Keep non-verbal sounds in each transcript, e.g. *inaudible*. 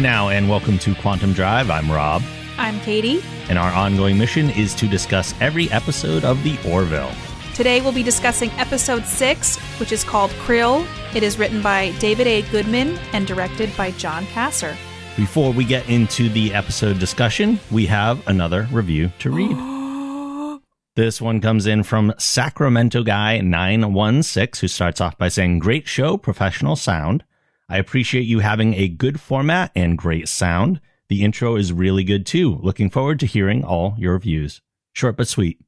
Hey now, and welcome to Quantum Drive. I'm Rob, I'm Katie. and our ongoing mission is to discuss every episode of The Orville. Today we'll be discussing episode 6, which is called Krill. It is written by David A. Goodman and directed by John Cassar. Before we get into the episode discussion, we have another review to read. *gasps* This one comes in from Sacramento Guy 916, who starts off by saying, Great show, professional sound. I appreciate you having a good format and great sound. The intro is really good too. Looking forward to hearing all your views. Short but sweet.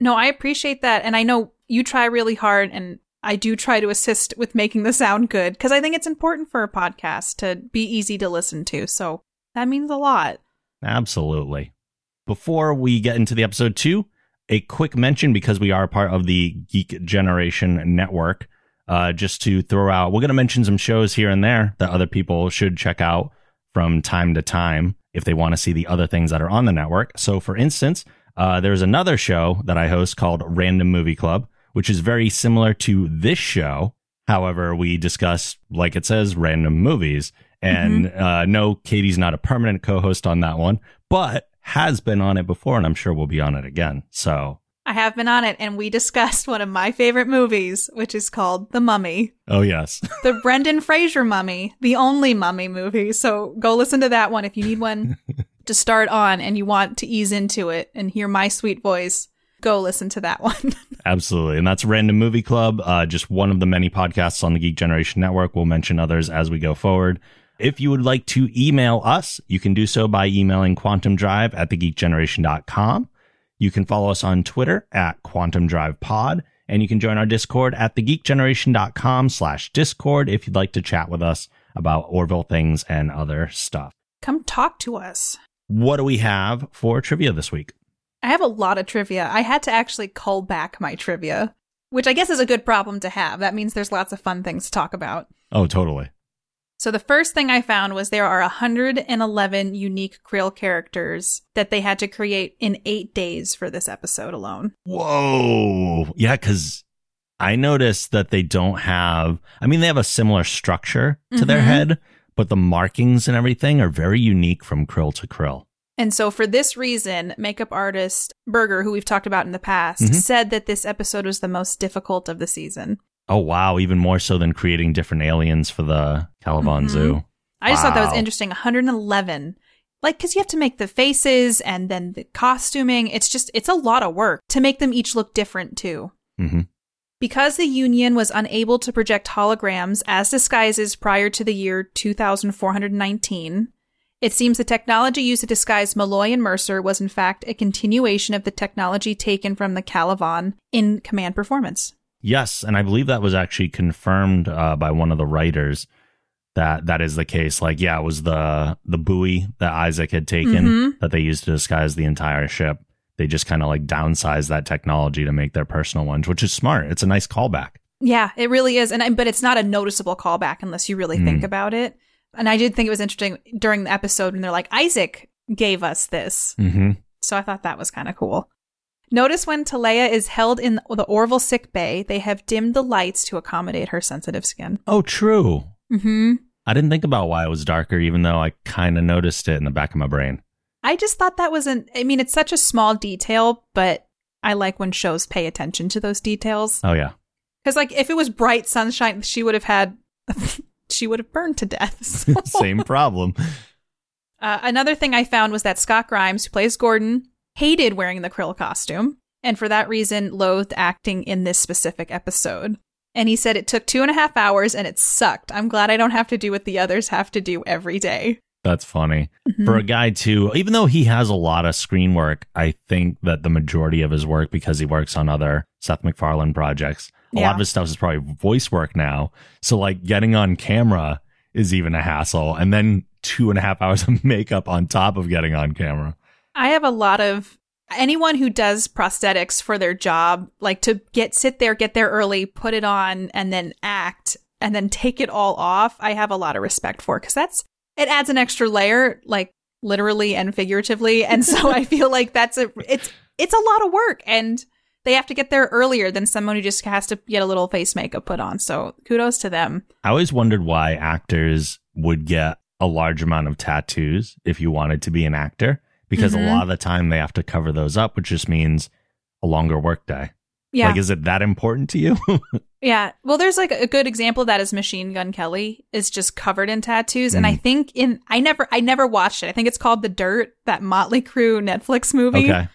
No, I appreciate that. And I know you try really hard, and I do try to assist with making the sound good because I think it's important for a podcast to be easy to listen to. So that means a lot. Absolutely. Before we get into the episode two, a quick mention because we are part of the Geek Generation Network. Uh, just to throw out, we're going to mention some shows here and there that other people should check out from time to time if they want to see the other things that are on the network. So, for instance, uh, there's another show that I host called Random Movie Club, which is very similar to this show. However, we discuss, like it says, random movies. And uh, no, Katie's not a permanent co host on that one, but has been on it before, and I'm sure we'll be on it again. So, have been on it, and we discussed one of my favorite movies, which is called The Mummy. oh, yes. *laughs* the Brendan Fraser mummy, the only mummy movie. So go listen to that one if you need one *laughs* to start on and you want to ease into it and hear my sweet voice. Go listen to that one. *laughs* Absolutely. And that's Random Movie Club, uh, just one of the many podcasts on the Geek Generation Network. We'll mention others as we go forward. If you would like to email us, you can do so by emailing quantumdrive at thegeekgeneration.com. You can follow us on Twitter at Quantum Drive Pod, and you can join our Discord at thegeekgeneration.com slash Discord if you'd like to chat with us about Orville things and other stuff. Come talk to us. What do we have for trivia this week? I have a lot of trivia. I had to actually cull back my trivia, which I guess is a good problem to have. That means there's lots of fun things to talk about. Oh, totally. So the first thing I found was there are 111 unique Krill characters that they had to create in eight days for this episode alone. Whoa. Yeah, because I noticed that they don't have, I mean, they have a similar structure to their Mhm. head, but the markings and everything are very unique from krill to krill. And so, for this reason, makeup artist Berger, who we've talked about in the past, Mhm. said that this episode was the most difficult of the season. Oh, wow. Even more so than creating different aliens for the Calivon Mhm. Zoo. I just thought that was interesting. 111. Like, because you have to make the faces and then the costuming. It's just, it's a lot of work to make them each look different, too. hmm Because the Union was unable to project holograms as disguises prior to the year 2419, it seems the technology used to disguise Malloy and Mercer was in fact a continuation of the technology taken from the Calivon in Command Performance. Yes. And I believe that was actually confirmed uh, by one of the writers that that is the case. Like, yeah, it was the, the buoy that Isaac had taken Mhm. that they used to disguise the entire ship. They just kind of like downsized that technology to make their personal ones, which is smart. It's a nice callback. Yeah, it really is, and I, but it's not a noticeable callback unless you really think Mm. about it. And I did think it was interesting during the episode when they're like, Isaac gave us this. Mm-hmm. So I thought that was kind of cool. Notice when Teleya is held in the Orville sick bay, they have dimmed the lights to accommodate her sensitive skin. Oh, true. Mm-hmm. I didn't think about why it was darker, even though I kind of noticed it in the back of my brain. I just thought that was an, I mean, it's such a small detail, but I like when shows pay attention to those details. Oh, yeah. Because, like, if it was bright sunshine, she would have had, *laughs* she would have burned to death. *laughs* So- Same problem. Uh, another thing I found was that Scott Grimes, who plays Gordon, hated wearing the krill costume, and for that reason loathed acting in this specific episode. And he said it took two and a half hours and it sucked. I'm glad I don't have to do what the others have to do every day. That's funny. Mhm. For a guy, too, even though he has a lot of screen work, I think that the majority of his work, because he works on other Seth MacFarlane projects, a lot of his stuff is probably voice work now. So, like, getting on camera is even a hassle. And then two and a half hours of *laughs* makeup on top of getting on camera. I have a lot of anyone who does prosthetics for their job, like to get sit there, get there early, put it on, and then act, and then take it all off. I have a lot of respect for because that's it adds an extra layer, like literally and figuratively, and so I *laughs* feel like that's a it's it's a lot of work, and they have to get there earlier than someone who just has to get a little face makeup put on. So kudos to them. I always wondered why actors would get a large amount of tattoos if you wanted to be an actor because Mhm. a lot of the time they have to cover those up, which just means a longer workday. Yeah. Like, is it that important to you? *laughs* Yeah. Well, there's like a good example of that is Machine Gun Kelly is just covered in tattoos. And I think in, I never, I never watched it. I think it's called The Dirt, that Motley Crue Netflix movie. okay.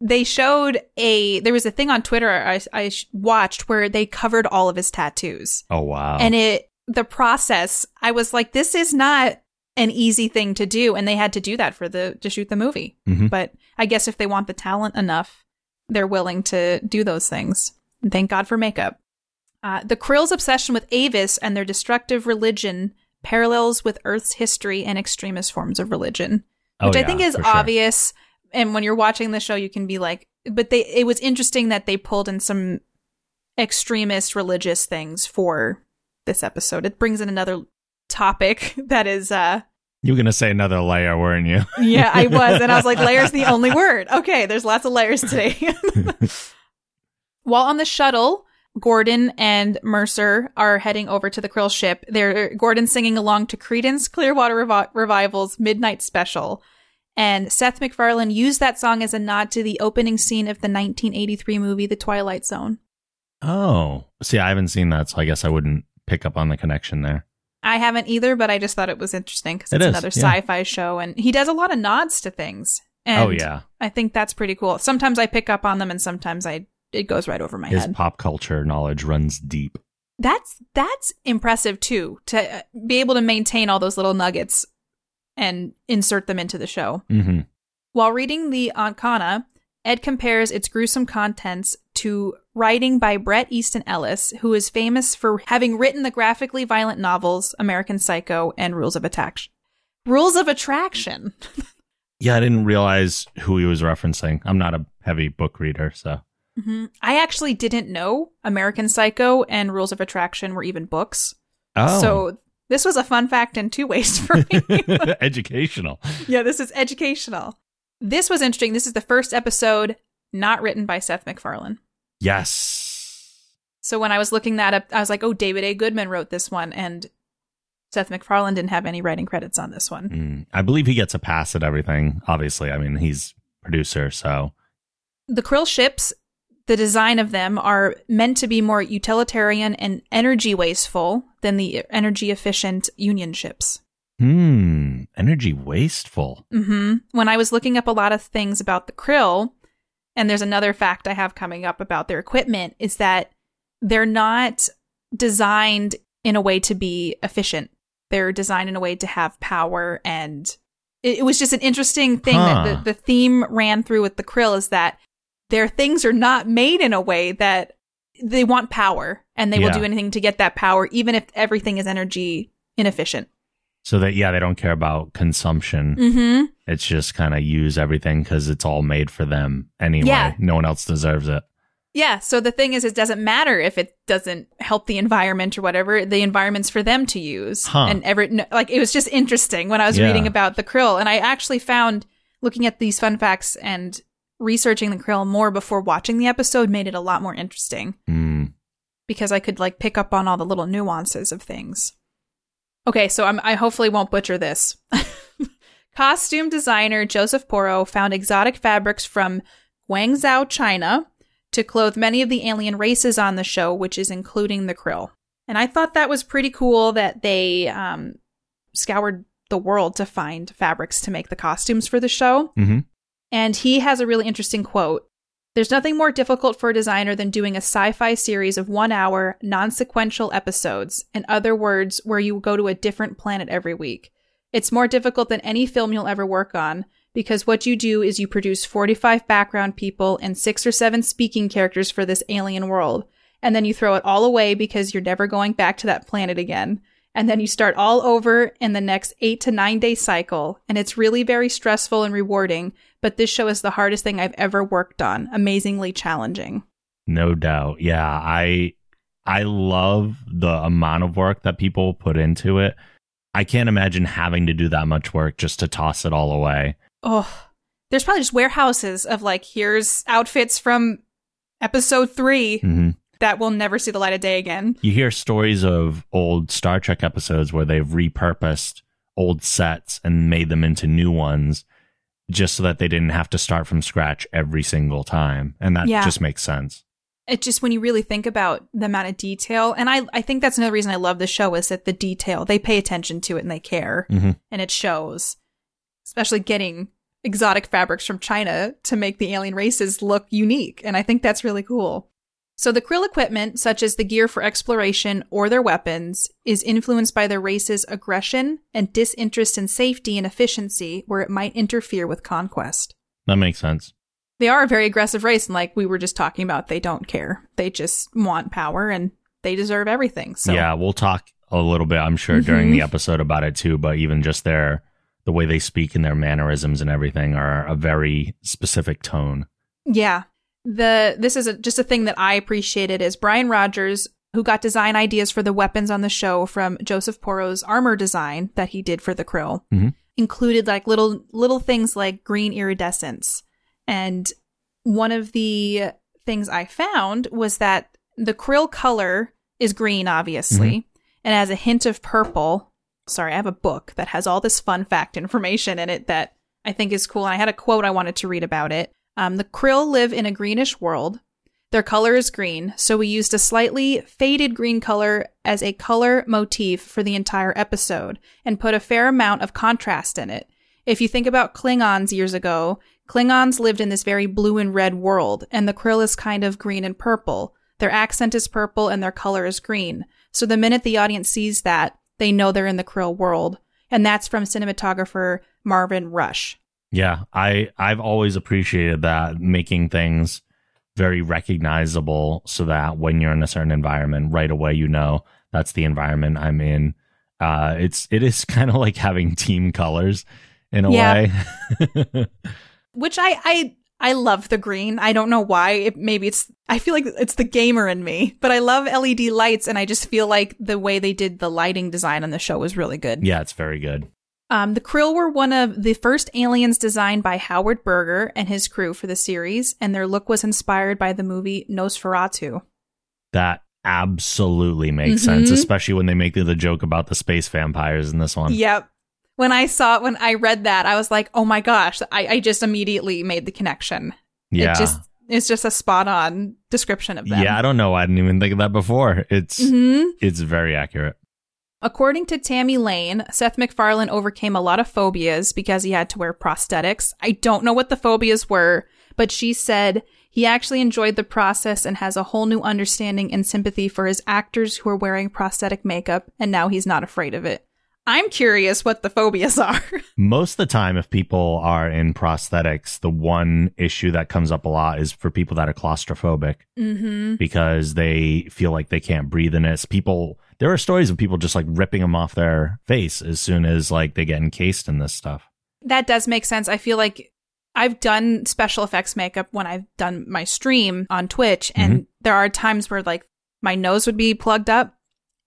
They showed a, there was a thing on Twitter I, I watched where they covered all of his tattoos. Oh, wow. And it, the process, I was like, this is not an easy thing to do. And they had to do that for the, to shoot the movie. Mhm. But I guess if they want the talent enough, they're willing to do those things. And thank God for makeup. Uh, the Krill's obsession with Avis and their destructive religion parallels with Earth's history and extremist forms of religion, Oh, which I think is for sure. obvious. And when you're watching the show, you can be like, but they, it was interesting that they pulled in some extremist religious things for this episode. It brings in another topic *laughs* that is, uh, You were to say another layer, weren't you? yeah, I *laughs* was. And I was like, layer's the only word. Okay, there's lots of layers today. *laughs* While on the shuttle, Gordon and Mercer are heading over to the Krill ship. They're Gordon singing along to Creedence Clearwater Revi- Revival's Midnight Special. And Seth MacFarlane used that song as a nod to the opening scene of the 1983 movie The Twilight Zone. Oh, see, I haven't seen that, so I guess I wouldn't pick up on the connection there. I haven't either, but I just thought it was interesting because It it's another yeah. sci-fi show, and he does a lot of nods to things. And oh, yeah. I think that's pretty cool. Sometimes I pick up on them, and sometimes I it goes right over my His head. His pop culture knowledge runs deep. That's that's impressive too to uh, be able to maintain all those little nuggets and insert them into the show. hmm While reading the Anhkana, Ed compares its gruesome contents to writing by Bret Easton Ellis, who is famous for having written the graphically violent novels American Psycho and Rules of Attraction. Rules of Attraction. *laughs* Yeah, I didn't realize who he was referencing. I'm not a heavy book reader, so. hmm I actually didn't know American Psycho and Rules of Attraction were even books. Oh. So this was a fun fact in two ways for me. *laughs* educational. yeah, this is educational. This was interesting. This is the first episode not written by Seth MacFarlane. Yes. So when I was looking that up, I was like, oh, David A. Goodman wrote this one, and Seth MacFarlane didn't have any writing credits on this one. Mm. I believe he gets a pass at everything. Obviously, I mean, he's producer, so. The Krill ships, the design of them are meant to be more utilitarian and energy wasteful than the energy efficient Union ships. Hmm. Energy wasteful. hmm When I was looking up a lot of things about the krill, and there's another fact I have coming up about their equipment, is that they're not designed in a way to be efficient. They're designed in a way to have power, and it, it was just an interesting thing Huh. that the, the theme ran through with the krill is that their things are not made in a way that they want power, and they will do anything to get that power, even if everything is energy inefficient. So that, yeah, they don't care about consumption. Mm-hmm. It's just kind of use everything because it's all made for them anyway. Yeah. No one else deserves it. Yeah. So the thing is, it doesn't matter if it doesn't help the environment or whatever. The environment's for them to use. Huh. And ever like it was just interesting when I was Yeah. reading about the krill, and I actually found looking at these fun facts and researching the krill more before watching the episode made it a lot more interesting Mm. because I could like pick up on all the little nuances of things. Okay, so I'm, I hopefully won't butcher this. *laughs* Costume designer Joseph Porro found exotic fabrics from Guangzhou, China, to clothe many of the alien races on the show, which is including the krill. And I thought that was pretty cool that they um, scoured the world to find fabrics to make the costumes for the show. hmm And he has a really interesting quote. There's nothing more difficult for a designer than doing a sci fi series of one hour, non sequential episodes. In other words, where you go to a different planet every week. It's more difficult than any film you'll ever work on because what you do is you produce 45 background people and six or seven speaking characters for this alien world. And then you throw it all away because you're never going back to that planet again. And then you start all over in the next eight to nine day cycle. And it's really very stressful and rewarding. But this show is the hardest thing I've ever worked on. Amazingly challenging. No doubt. Yeah, I I love the amount of work that people put into it. I can't imagine having to do that much work just to toss it all away. Oh, there's probably just warehouses of like, here's outfits from episode three hmm that will never see the light of day again. You hear stories of old Star Trek episodes where they've repurposed old sets and made them into new ones just so that they didn't have to start from scratch every single time. And that Yeah. just makes sense. it just when you really think about the amount of detail and i i think that's another reason i love the show is that the detail they pay attention to it and they care Mhm. and it shows especially getting exotic fabrics from china to make the alien races look unique and i think that's really cool so the krill equipment such as the gear for exploration or their weapons is influenced by their race's aggression and disinterest in safety and efficiency where it might interfere with conquest That makes sense. they are a very aggressive race and like we were just talking about they don't care they just want power and they deserve everything so Yeah, we'll talk a little bit, I'm sure, during Mhm. the episode about it too. But even just their the way they speak and their mannerisms and everything are a very specific tone. yeah the this is a, just a thing that i appreciated is brian rogers who got design ideas for the weapons on the show from joseph porro's armor design that he did for the krill Mhm. included like little little things like green iridescence. And one of the things i found was that the krill color is green obviously. And has a hint of purple. Sorry i have a book that has all this fun fact information in it that i think is cool. And i had a quote i wanted to read about it um, the krill live in a greenish world their color is green, so we used a slightly faded green color as a color motif for the entire episode and put a fair amount of contrast in it. If you think about Klingons years ago, Klingons lived in this very blue and red world, and the krill is kind of green and purple. Their accent is purple and their color is green. So the minute the audience sees that, they know they're in the krill world. And that's from cinematographer Marvin Rush. Yeah, I I've always appreciated that making things very recognizable so that when you're in a certain environment right away you know that's the environment I'm in. Uh it's it is *laughs* kind of like having team colors in a Yeah. way. *laughs* which I I I love the green. I don't know why. It, maybe it's I feel like it's the gamer in me, but I love LED lights, and I just feel like the way they did the lighting design on the show was really good. yeah, it's very good. Um, the Krill were one of the first aliens designed by Howard Berger and his crew for the series, and their look was inspired by the movie Nosferatu. That absolutely makes sense, Mhm. especially when they make the, joke about the space vampires in this one. Yep. When I saw when I read that, I was like, "Oh my gosh!" I, I just immediately made the connection. Yeah. It just it's just a spot on description of them. yeah, I don't know. I didn't even think of that before. It's hmm it's very accurate. According to Tami Lane, Seth MacFarlane overcame a lot of phobias because he had to wear prosthetics. I don't know what the phobias were, but she said he actually enjoyed the process and has a whole new understanding and sympathy for his actors who are wearing prosthetic makeup, and now he's not afraid of it. I'm curious what the phobias *laughs* are. Most of the time, if people are in prosthetics, the one issue that comes up a lot is for people that are claustrophobic mm-hmm. because they feel like they can't breathe in it. People, there are stories of people just like ripping them off their face as soon as like they get encased in this stuff. That does make sense. I feel like I've done special effects makeup when I've done my stream on Twitch, and mm-hmm. there are times where like my nose would be plugged up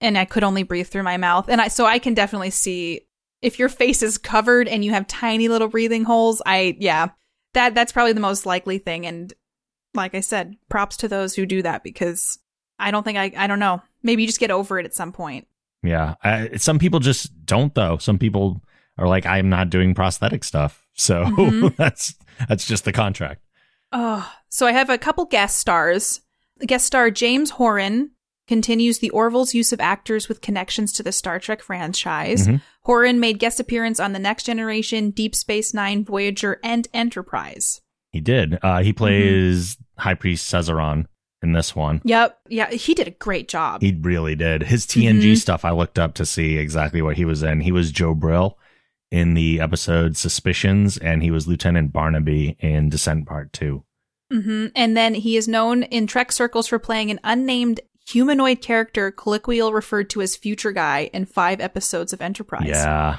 and I could only breathe through my mouth. And I so I can definitely see if your face is covered and you have tiny little breathing holes, I yeah. That that's probably the most likely thing. And like I said, props to those who do that because I don't think I I don't know. Maybe you just get over it at some point. Yeah. I, some people just don't though. Some people are like, I'm not doing prosthetic stuff. So Mhm. *laughs* that's, that's just the contract. Oh, so I have a couple guest stars. Guest star James Horan continues the Orville's use of actors with connections to the Star Trek franchise. Mhm. Horan made guest appearance on The Next Generation, Deep Space Nine, Voyager, and Enterprise. He did. Uh, he plays High Priest Cesaron in this one. Yep. Yeah, he did a great job. He really did. His TNG Mhm. stuff, I looked up to see exactly what he was in. He was Jo'Bril in the episode Suspicions, and he was Lieutenant Barnaby in Descent Part 2. hmm And then he is known in Trek circles for playing an unnamed humanoid character, colloquial referred to as Future Guy, in five episodes of Enterprise. Yeah.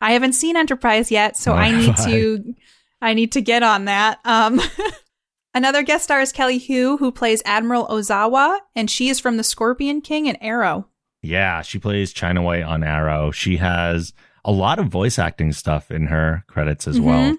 I haven't seen Enterprise yet, so I need *laughs* to I need to get on that. Um *laughs* Another guest star is Kelly Hu, who plays Admiral Ozawa, and she is from The Scorpion King and Arrow. Yeah, she plays China White on Arrow. She has a lot of voice acting stuff in her credits as well. Mhm.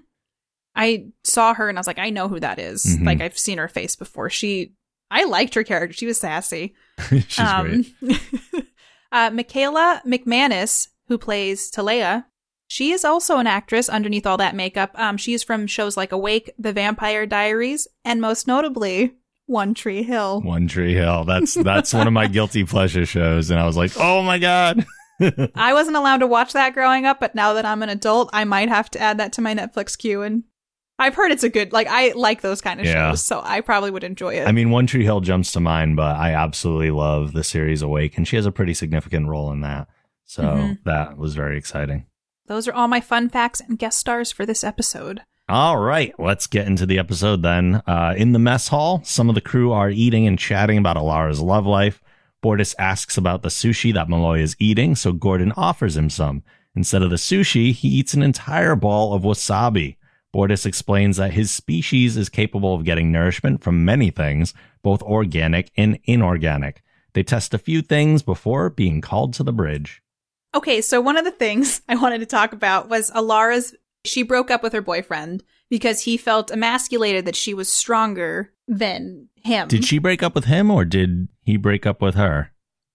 I saw her and I was like, I know who that is. Mhm. Like I've seen her face before. She I liked her character. She was sassy. *laughs* She's great. *laughs* uh, Michaela McManus, who plays Teleya, She is also an actress underneath all that makeup. Um, she's from shows like Awake, The Vampire Diaries, and most notably, One Tree Hill. One Tree Hill. That's that's one of my *laughs* guilty pleasure shows, and I was like, oh my god. *laughs* I wasn't allowed to watch that growing up, but now that I'm an adult, I might have to add that to my Netflix queue. And I've heard it's a good, like, I like those kind of Yeah. shows, so I probably would enjoy it. I mean, One Tree Hill jumps to mind, but I absolutely love the series Awake, and she has a pretty significant role in that. So Mhm. that was very exciting. Those are all my fun facts and guest stars for this episode. All right, let's get into the episode then. Uh, in the mess hall, some of the crew are eating and chatting about Alara's love life. Bortus asks about the sushi that Malloy is eating, so Gordon offers him some. Instead of the sushi, he eats an entire ball of wasabi. Bortus explains that his species is capable of getting nourishment from many things, both organic and inorganic. They test a few things before being called to the bridge. Okay, so one of the things *laughs* I wanted to talk about was Alara's. She broke up with her boyfriend because he felt emasculated that she was stronger than him. Did she break up with him or did he break up with her?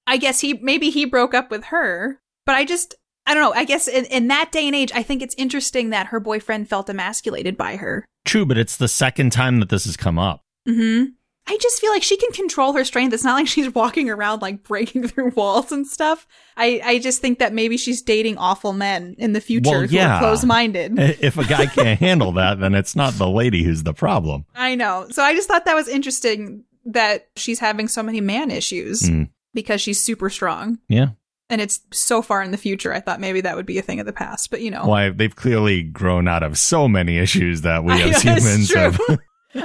I guess he maybe he broke up with her, but I just I don't know. I guess in, in that day and age, I think it's interesting that her boyfriend felt emasculated by her. True, but it's the second time that this has come up. Hmm. I just feel like she can control her strength. It's not like she's walking around like breaking *laughs* through walls and stuff. I I just think that maybe she's dating awful men in the future Well, yeah. close minded. If a guy can't handle that, then it's not the lady who's the problem. *laughs* I know. So I just thought that was interesting that she's having so many man issues Mm. because she's super strong. Yeah. And it's so far in the future. I thought maybe that would be a thing of the past, but you know. Why they've clearly grown out of so many issues that we *laughs* as humans have.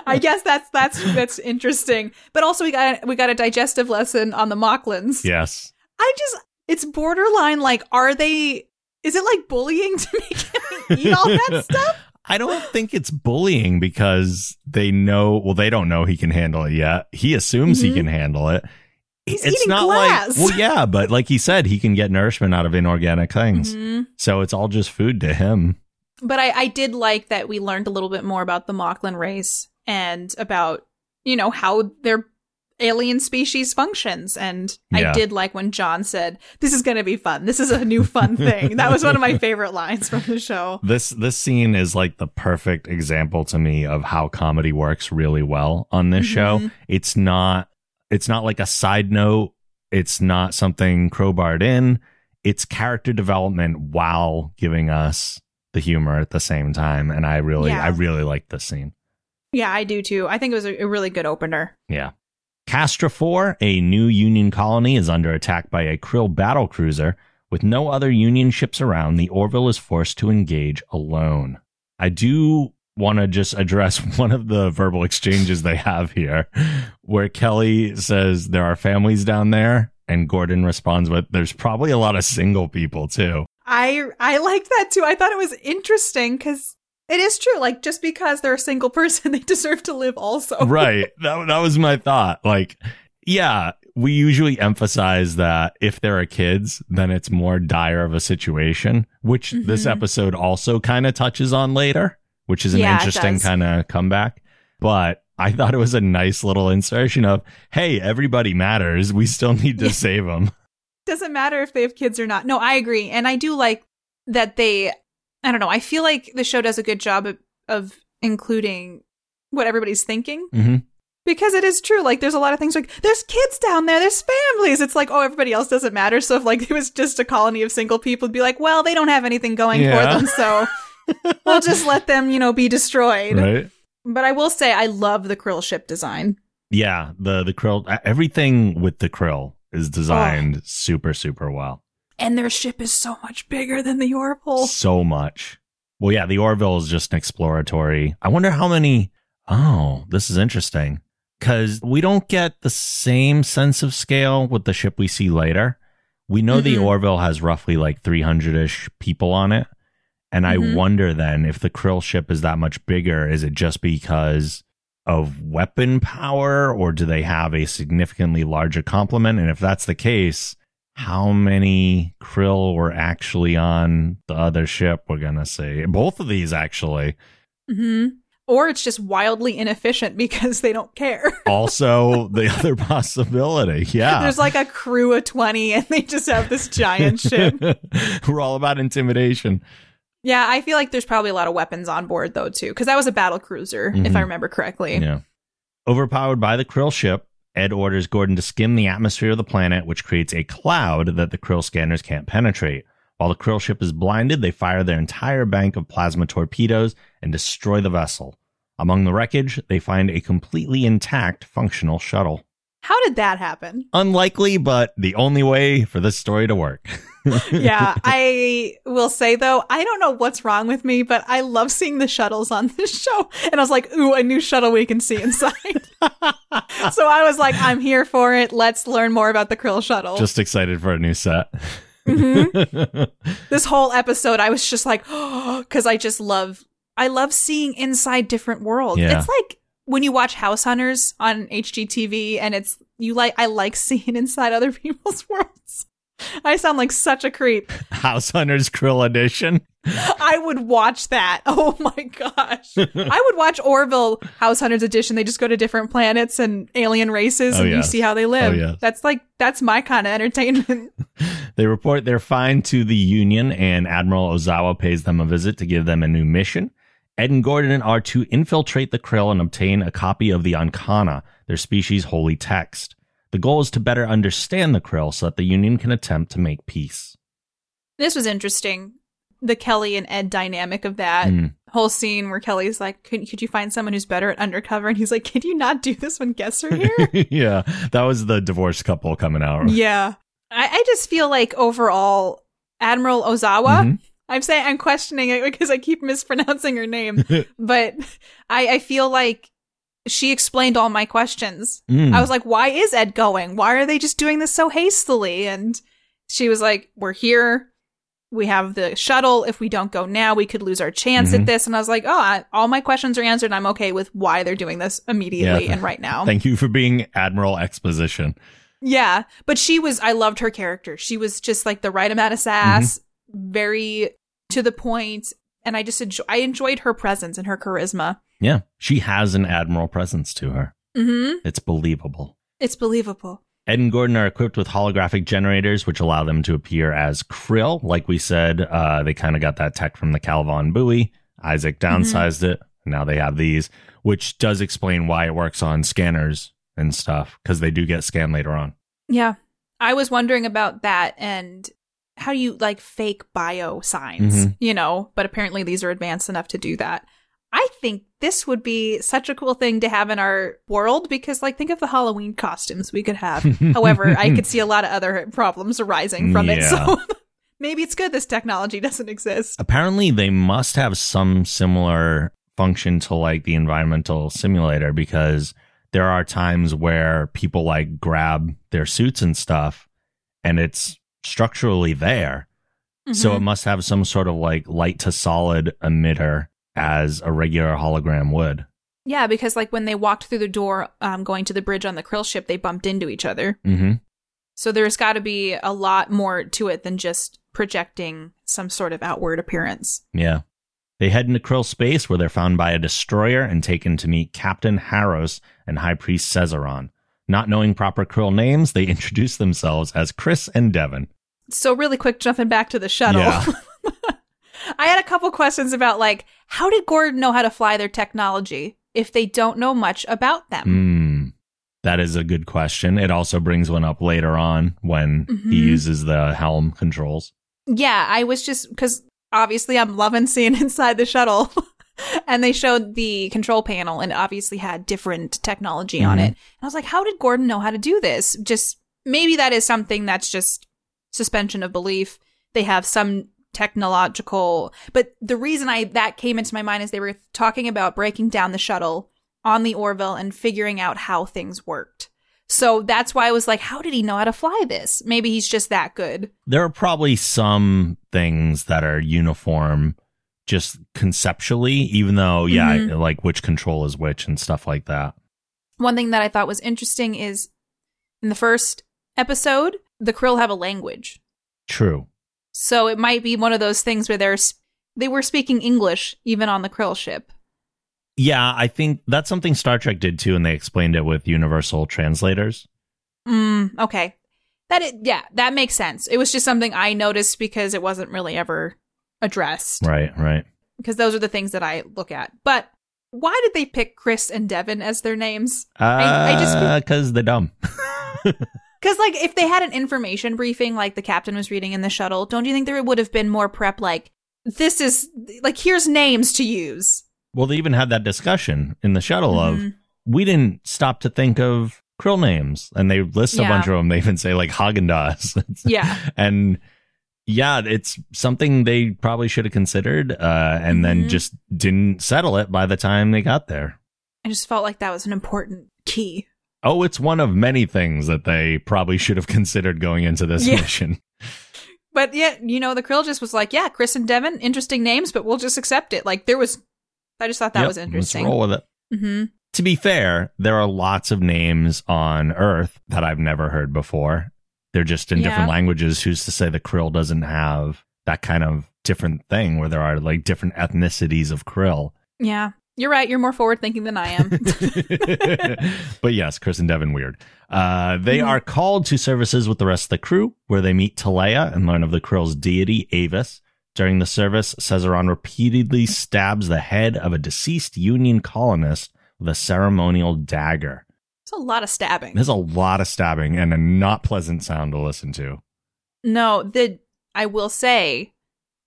I guess that's that's that's interesting. But also we got we got a digestive lesson on the Moclans. yes. I just it's borderline like are they is it like bullying to make him eat all that *laughs* stuff? I don't think it's bullying because they know, well, they don't know he can handle it yet. He assumes he Mhm. can handle it. He's it's eating not glass. like, well, yeah, but like he said, he can get nourishment out of inorganic things. Mhm. So it's all just food to him. But I, I did like that we learned a little bit more about the Moclan race and about, you know, how their alien species functions. And Yeah. I did like when John said, This is gonna be fun. This is a new fun thing. that was one of my *laughs* favorite lines from the show. This this scene is like the perfect example to me of how comedy works really well on this show. Mhm. It's not it's not like a side note. It's not something crowbarred in. It's character development while giving us the humor at the same time. And I really Yeah. I really like this scene. Yeah, I do too. I think it was a, really good opener. Yeah. Castra 4, a new Union colony, is under attack by a Krill battle cruiser. With no other Union ships around, the Orville is forced to engage alone. I do want to just address *laughs* one of the verbal exchanges they have here, where Kelly says there are families down there, and Gordon responds with, There's probably a lot of single people too. I I liked that too. I thought it was interesting because it is true. Like just because they're a single *laughs* person, they deserve to live also. right. That, that was my thought. Like, yeah, we usually emphasize that if there are kids, then it's more dire of a situation, which this Mhm. episode also kind of touches on later, which is an Yeah, interesting kind of comeback. But I thought it was a nice little insertion of, hey, everybody matters. We still need to save them. doesn't matter if they have kids or not. No, I agree. And I do like that they I don't know, I feel like the show does a good job of, of including what everybody's thinking hmm because it is true. Like there's a lot of things like there's kids down there, there's families. It's like, oh, everybody else doesn't matter. So if like *laughs* it was just a colony of single people, it'd be like, well, they don't have anything going Yeah. for them, so *laughs* we'll just let them, you know, be destroyed. Right? But I will say I love the krill ship design. Yeah. The, the krill, everything with the krill is Oh. designed super, super well. And their ship is so much bigger than the Orville. so much. Well, yeah, the Orville is just an exploratory. I wonder how many. Oh, this is interesting because we don't get the same sense of scale with the ship we see later. We know the Mhm. Orville has roughly like 300 ish people on it. And I Mhm. wonder then if the Krill ship is that much bigger, is it just because of weapon power or do they have a significantly larger complement? And if that's the case, how many krill were actually on the other ship? We're gonna say both of these actually. hmm Or it's just wildly inefficient *laughs* because they don't care. *laughs* Also, the other possibility, yeah. There's like a crew of 20 and they just have this giant ship. *laughs* We're all about intimidation. Yeah, I feel like there's probably a lot of weapons on board though too, because that was a battle cruiser, if Mhm. I remember correctly. Yeah. Overpowered by the Krill ship, Ed orders Gordon to skim the atmosphere of the planet, which creates a cloud that the Krill scanners can't penetrate. While the Krill ship is blinded, they fire their entire bank of plasma torpedoes and destroy the vessel. Among the wreckage, they find a completely intact functional shuttle. How did that happen? Unlikely, but the only way for this story to work. *laughs* yeah, *laughs* I will say though, I don't know what's wrong with me, but I love seeing the shuttles on this show. And I was like, ooh, a new shuttle we can see inside. *laughs* so I was like, I'm here for it. Let's learn more about the Krill shuttle. Just excited for a new set. Mhm. *laughs* this whole episode, I was just like, *gasps* because I just love, I love seeing inside different worlds. Yeah. It's like when you watch House Hunters on HGTV, and it's you like, I like seeing inside other people's worlds. *laughs* I sound like such a creep. *laughs* House Hunters Krill Edition. I would watch that. *laughs* Oh my gosh. I would watch Orville House Hunters Edition. They just go to different planets and alien races Oh, and you see how they oh, live. Oh, yes. That's like, that's my kind of entertainment. They report they're fine to the Union, and Admiral Ozawa pays them a visit to give them a new mission. Ed and Gordon are to infiltrate the Krill and obtain a copy of the Anhkana, their species' holy text. The goal is to better understand the Krill so that the Union can attempt to make peace. this was interesting. The Kelly and Ed dynamic of that Mm. whole scene where Kelly's like, could, could you find someone who's better at undercover? And he's like, could you not do this when guests are here? *laughs* yeah, that was the divorced couple coming out. yeah. I, I just feel like overall, Admiral Ozawa, Mhm. I'm saying I'm questioning it because I keep mispronouncing her name, *laughs* but I, I feel like she explained all my questions. Mm. I was like, why is Ed going? Why are they just doing this so hastily? And she was like, we're here. We have the shuttle. If we don't go now, we could lose our chance Mhm. at this. And I was like, oh, I, all my questions are answered. I'm okay with why they're doing this immediately Yeah. and right now. Thank you for being Admiral Exposition. Yeah, but she was. I loved her character. She was just like the right amount of sass, very to the point, and I just enjoy. I enjoyed her presence and her charisma. Yeah, she has an Admiral presence to her. hmm It's believable. It's believable. Ed and Gordon are equipped with holographic generators, which allow them to appear as Krill. Like we said, uh, they kind of got that tech from the Calivon buoy. Isaac downsized it. Now they have these, which does explain why it works on scanners and stuff, because they do get scanned later on. Yeah, I was wondering about that and how do you like fake bio signs, Mhm. you know? But apparently these are advanced enough to do that. I think this would be such a cool thing to have in our world because, like, think of the Halloween costumes we could have. *laughs* However, I could see a lot of other problems arising from it. So *laughs* maybe it's good this technology doesn't exist. Apparently, they must have some similar function to like the environmental simulator because there are times where people like grab their suits and stuff and it's structurally there. So Mhm. it must have some sort of like light to solid emitter as a regular hologram would. yeah, because like when they walked through the door um, going to the bridge on the krill ship, they bumped into each other. Mm-hmm. So there's got to be a lot more to it than just projecting some sort of outward appearance. Yeah. They head into Krill space where they're found by a destroyer and taken to meet Captain Harros and High Priest Cesaron. Not knowing proper Krill names, they *laughs* introduce themselves as Chris and Devon. So really quick, jumping back to the shuttle. Yeah. *laughs* I had a couple questions about like how did Gordon know how to fly their technology if they don't know much about them? Hmm. That is a good question. It also brings one up later on when Mhm. he uses the helm controls. Yeah, I was just because obviously I'm loving seeing *laughs* inside the shuttle. And they showed the control panel and it obviously had different technology on Mhm. it. And I was like, how did Gordon know how to do this? Just maybe that is something that's just suspension of belief. They have some technological, but the reason I that came into my mind is they were talking about breaking down the shuttle on the Orville and figuring out how things worked. So that's why I was like, how did he know how to fly this? Maybe he's just that good. There are probably some things that are uniform just conceptually, even though, yeah, Mhm. like which control is which and stuff like that. One thing that I thought was interesting is in the first episode, the Krill have a language. True. So it might be one of those things where they're they were speaking English even on the Krill ship. Yeah, I think that's something Star Trek did too, and they explained it with universal translators. Mm, okay. That it, yeah, that makes sense. It was just something I noticed because it wasn't really ever addressed Right, right. because those are the things that I look at. But why did they pick Chris and Devin as their names? I- I just because they're dumb. *laughs* Because, like, if they had an information briefing like the captain was reading in the shuttle, don't you think there would have been more prep? Like, this is, like, here's names to use. well, they even had that discussion in the shuttle of Mhm. we didn't stop to think of krill names, and they list a Yeah. bunch of them. They even say like Haagen Dazs. Yeah. *laughs* and yeah, it's something they probably should have considered, uh, and then Mhm. just didn't settle it by the time they got there. I just felt like that was an important key. Oh, it's one of many things that they probably should have *laughs* considered going into this Yeah. mission. *laughs* But yeah, you know, the Krill just was like, yeah, Chris and Devin, interesting names, but we'll just accept it. Like, there was, I just thought that Yep, was interesting. Let's roll with it. hmm To be fair, there are lots of names on Earth that I've never heard before. They're just in different languages. Who's to say the krill doesn't have that kind of different thing where there are like different ethnicities of krill? Yeah. You're right. You're more forward thinking than I am. *laughs* *laughs* but yes, Chris and Devin weird. Uh, they Mhm. are called to services with the rest of the crew, where they meet Teleya and learn of the krill's deity, Avis. During the service, Cesaron repeatedly stabs the head of a deceased Union colonist with a ceremonial dagger. It's a lot of stabbing. There's a lot of stabbing and a not pleasant sound to listen to. No, the I will say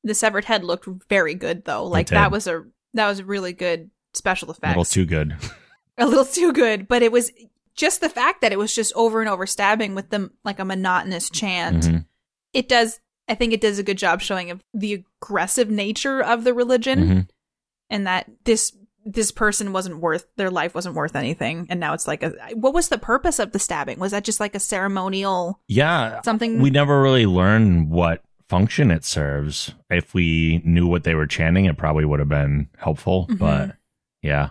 the severed head looked very good though. Like that was a that was a really good special effect. A little too good. *laughs* a little too good, but it was just the fact that it was just over and over stabbing with them like a monotonous chant. Mhm, It does I think it does a good job showing of the aggressive nature of the religion mhm. and that this this person wasn't worth their life wasn't worth anything and now it's like a what was the purpose of the stabbing was that just like a ceremonial Yeah, something we never really learn what function it serves. If we knew what they were chanting, it probably would have been helpful. Mhm. But yeah,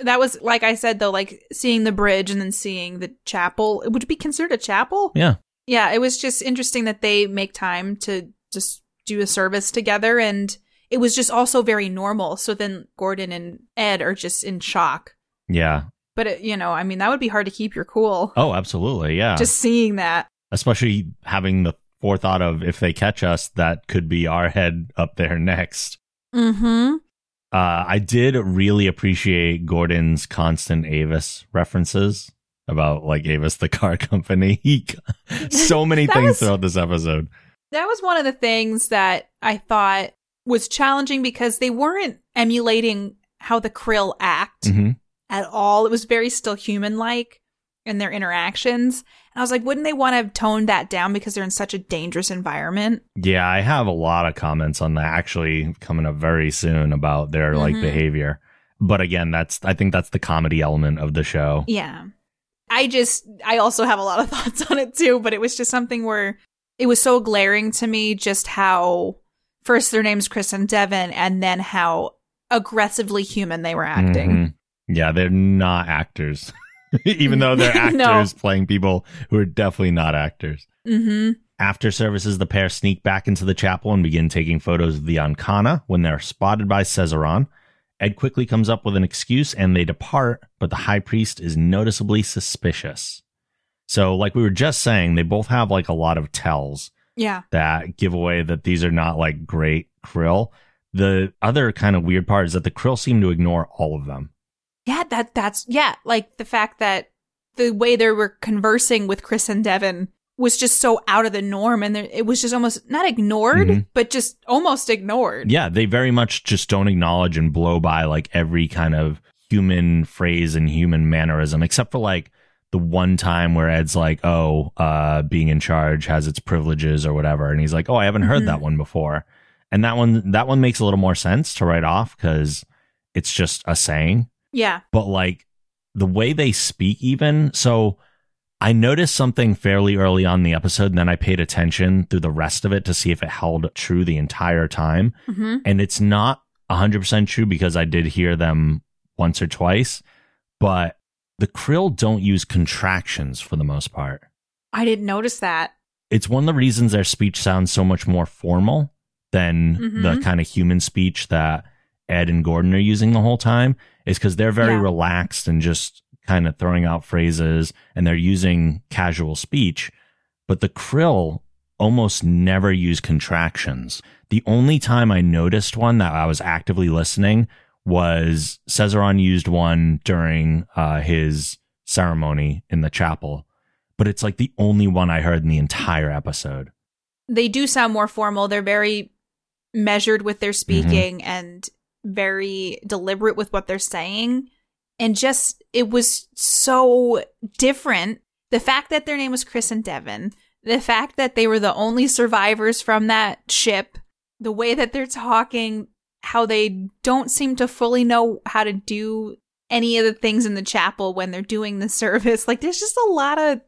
that was like i said though like seeing the bridge and then seeing the chapel it would be considered a chapel yeah, yeah it was just interesting that they make time to just do a service together and it was just also very normal so then gordon and ed are just in shock yeah. but it, you know i mean that would be hard to keep your cool Oh, absolutely. Yeah. just seeing that Especially having the forethought of if they catch us, that could be our head up there next. mm-hmm Uh, I did really appreciate Gordon's constant Avis references about like Avis, the car *laughs* company. *laughs* So many things was- throughout this episode. that was one of the things that i thought was challenging because they weren't emulating how the krill act hmm at all. It was very still human like in their interactions. And I was like, wouldn't they want to have toned that down because they're in such a dangerous environment? Yeah, I have a lot of comments on that actually coming up very soon about their like Mhm. behavior. But again, that's I think that's the comedy element of the show. Yeah. I just, I also have a lot of *laughs* thoughts on it too, but it was just something where it was so glaring to me just how first their names Chris and Devin and then how aggressively human they were acting. Mhm. Yeah, they're not actors. *laughs* Even though they're *laughs* actors No. playing people who are definitely not actors. Mm-hmm. After services, the pair sneak back into the chapel and begin taking photos of the Anhkana when they're spotted by Cesaron. Ed quickly comes up with an excuse and they depart, but the high priest is noticeably suspicious. So, like we were just saying, they both have like a lot of tells Yeah. that giveaway that these are not like great krill. The other kind of weird part is that the krill seem to ignore all of them. Yeah, that that's yeah, like the fact that the way they were conversing with Chris and Devin was just so out of the norm and there, it was just almost not ignored, Mhm. but just almost ignored. Yeah, they very much just don't acknowledge and blow by like every kind of human phrase and human mannerism, except for like the one time where Ed's like, "Oh, uh, being in charge has its privileges or whatever," and he's like, "Oh, I haven't heard Mhm. that one before," and that one that one makes a little more sense to write off because it's just a saying. Yeah. but like the way they speak even so i noticed something fairly early on in the episode and then i paid attention through the rest of it to see if it held true the entire time hmm and it's not 100% true because i did hear them once or twice but the krill don't use contractions for the most part I didn't notice that. it's one of the reasons their speech sounds so much more formal than the Mhm. kind of human speech that Ed and Gordon are using the whole time is because they're very Yeah. relaxed and just kind of throwing out phrases and they're using casual speech. But the krill almost never use contractions. The only time I noticed one that I was actively listening was Cesaron used one during uh, his ceremony in the chapel, but it's like the only one I heard in the entire episode. They do sound more formal. They're very measured with their speaking and very deliberate with what they're saying. And just, it was so different. The fact that their name was Chris and Devin, the fact that they were the only survivors from that ship, the way that they're talking, how they don't seem to fully know how to do any of the things in the chapel when they're doing the service. *laughs* Like there's just a lot of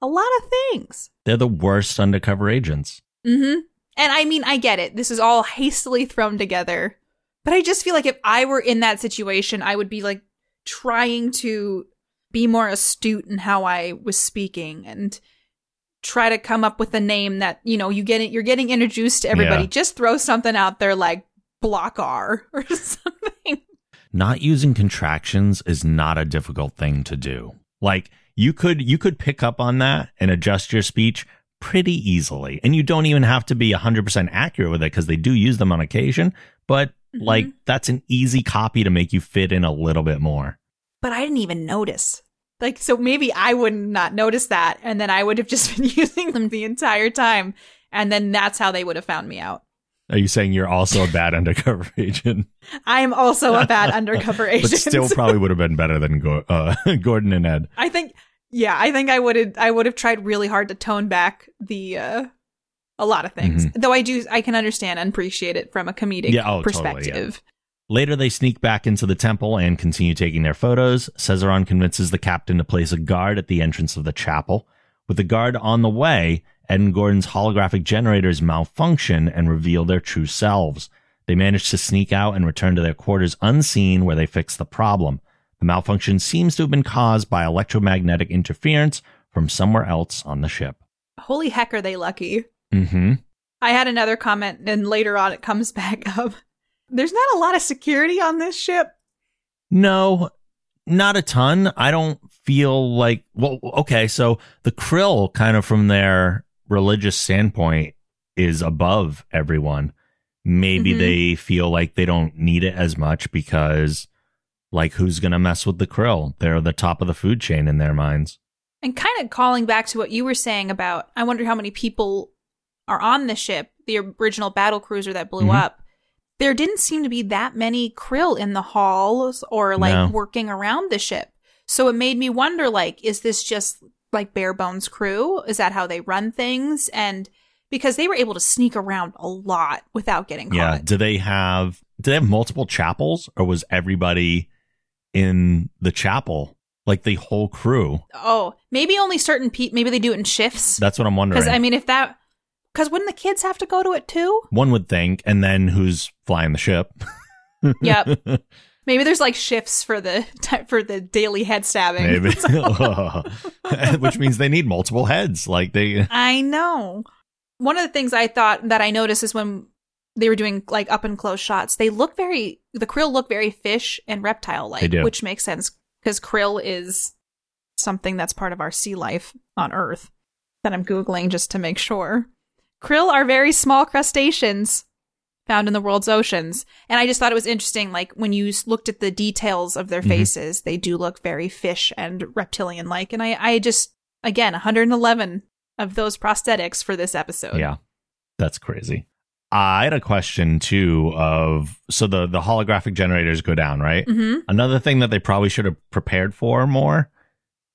a lot of things. They're the worst undercover agents. Mm-hmm. And I mean, I get it. This is all hastily thrown together. But I just feel like if I were in that situation, I would be like trying to be more astute in how I was speaking and try to come up with a name that, you know, you get it, you're getting introduced to everybody. Yeah. Just throw something out there like block R *laughs* or something. not using contractions is not a difficult thing to do. Like you could you could pick up on that and adjust your speech pretty easily. And you don't even have to be 100% accurate with it because they do use them on occasion, but mm-hmm. like that's an easy copy to make you fit in a little bit more. But I didn't even notice. Like, so maybe I would not notice that. And then I would have just *laughs* been using them the entire time. And then that's how they would have found me out. Are you saying you're also a bad *laughs* undercover agent? I am also a bad *laughs* undercover agent. but still probably would have been better than Go- uh, *laughs* Gordon and Ed. I think, yeah, I think I would have, I would have tried really hard to tone back the, uh, a lot of things. Though I do, I can understand and appreciate it from a comedic Mm-hmm. Yeah, oh, totally, perspective. Later, they sneak back into the temple and continue taking their photos. Cesaron convinces the captain to place a guard at the entrance of the chapel. With the guard on the way, Ed and Gordon's holographic generators malfunction and reveal their true selves. They manage to sneak out and return to their quarters unseen, where they fix the problem. The malfunction seems to have been caused by electromagnetic interference from somewhere else on the ship. Holy heck, are they lucky? Mm-hmm. I had another comment, and later on it comes *laughs* back up. There's not a lot of security on this ship. No, not a ton. I don't feel like, well, okay, so the krill kind of from their religious standpoint is above everyone. Maybe Mhm. they feel like they don't need it as much because, like, who's going to mess with the krill? They're the top of the food chain in their minds. And kind of calling back to what you were saying about, I wonder how many people are on the ship, the original battle cruiser that blew Mhm. up. There didn't seem to be that many krill in the halls or like No. working around the ship. So it made me wonder like, is this just like bare bones crew? Is that how they run things? And because they were able to sneak around a lot without getting caught. Yeah. Do they have, do they have multiple chapels or was everybody in the chapel? Like the whole crew? Oh, maybe only certain people, maybe they do it in shifts. That's what I'm wondering. Because I mean, if that, because wouldn't the kids have to go to it too? One would think, and then who's flying the ship? *laughs* Yep. *laughs* Maybe there's like shifts for the *laughs* for the daily head stabbing. Maybe, oh. which means they need multiple heads. Like they, I know. One of the things I thought that I noticed is when they were doing like up and close shots, they look very the krill look very fish and reptile like, which makes sense because krill is something that's part of our sea life on Earth. That I'm googling just to make sure. Krill are very small crustaceans found in the world's oceans, and I just thought it was interesting. Like when you looked at the details of their Mhm. faces, they do look very fish and reptilian like, and I I just again 111 of those prosthetics for this episode. yeah, that's crazy. I had a question too. Of so the the holographic generators go down, right? hmm Another thing that they probably should have prepared for more.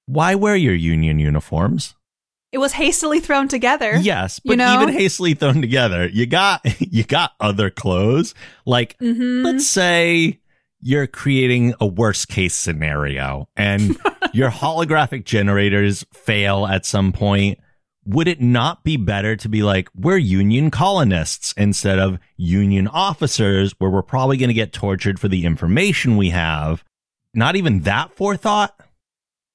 Why wear your union uniforms? It was hastily thrown together. Yes, but You know? even hastily thrown together, you got *laughs* you got other clothes. Like hmm let's say you're creating a worst case scenario and *laughs* your holographic generators fail at some point. Would it not be better to be like, we're union colonists instead of union officers where we're probably going to get tortured for the information we have? Not even that forethought.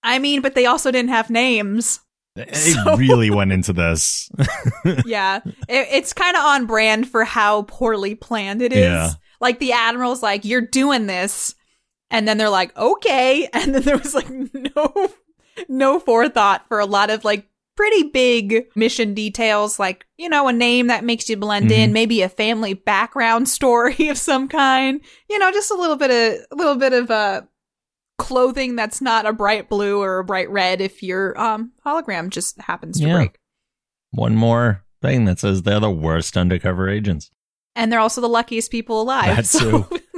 I mean, but they also didn't have names. It *laughs* So- really went into this. *laughs* yeah, it, it's kind of on brand for how poorly planned it is. Yeah. Like the admiral's like, "You're doing this," and then they're like, "Okay," *laughs* and then there was like no, no forethought for a lot of like pretty big mission details, like, you know, a name that makes you blend Mhm. in, maybe a family background story of some kind. You know, just a little bit of a little bit of uh clothing that's not a bright blue or a bright red if your um hologram just happens to Yeah. break. One more thing that says they're the worst undercover agents. And they're also the luckiest people alive. That's so true. *laughs*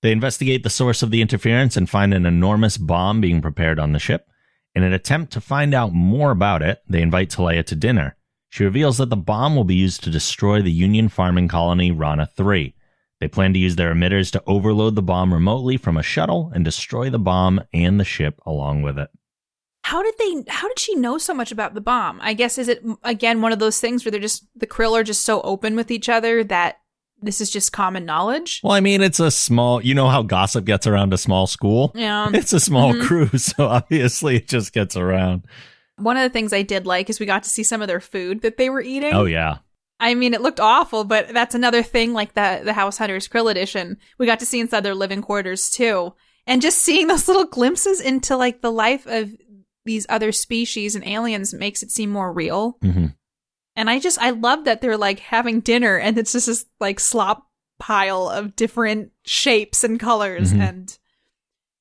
They investigate the source of the interference and find an enormous bomb being prepared on the ship. In an attempt to find out more about it, they invite Teleya to dinner. She reveals that the bomb will be used to destroy the Union farming colony Rana 3. They plan to use their emitters to overload the bomb remotely from a shuttle and destroy the bomb and the ship along with it. How did they? How did she know so much about the bomb? I guess is it again one of those things where they're just the krill are just so open with each other that this is just common knowledge. Well, I mean, it's a small, you know how gossip gets around a small school? Yeah. *laughs* It's a small Mhm. crew, *laughs* so obviously it just gets around. One of the things I did like is we got to see some of their food that they were eating. Oh, yeah. I mean, it looked awful, but that's another thing like the the House Hunters Krill edition. We got to see inside their living quarters too. And just seeing those *laughs* little glimpses into like the life of these other species and aliens makes it seem more real. hmm And I just I love that they're like having dinner and it's just this like slop pile of different shapes and colors Mhm. and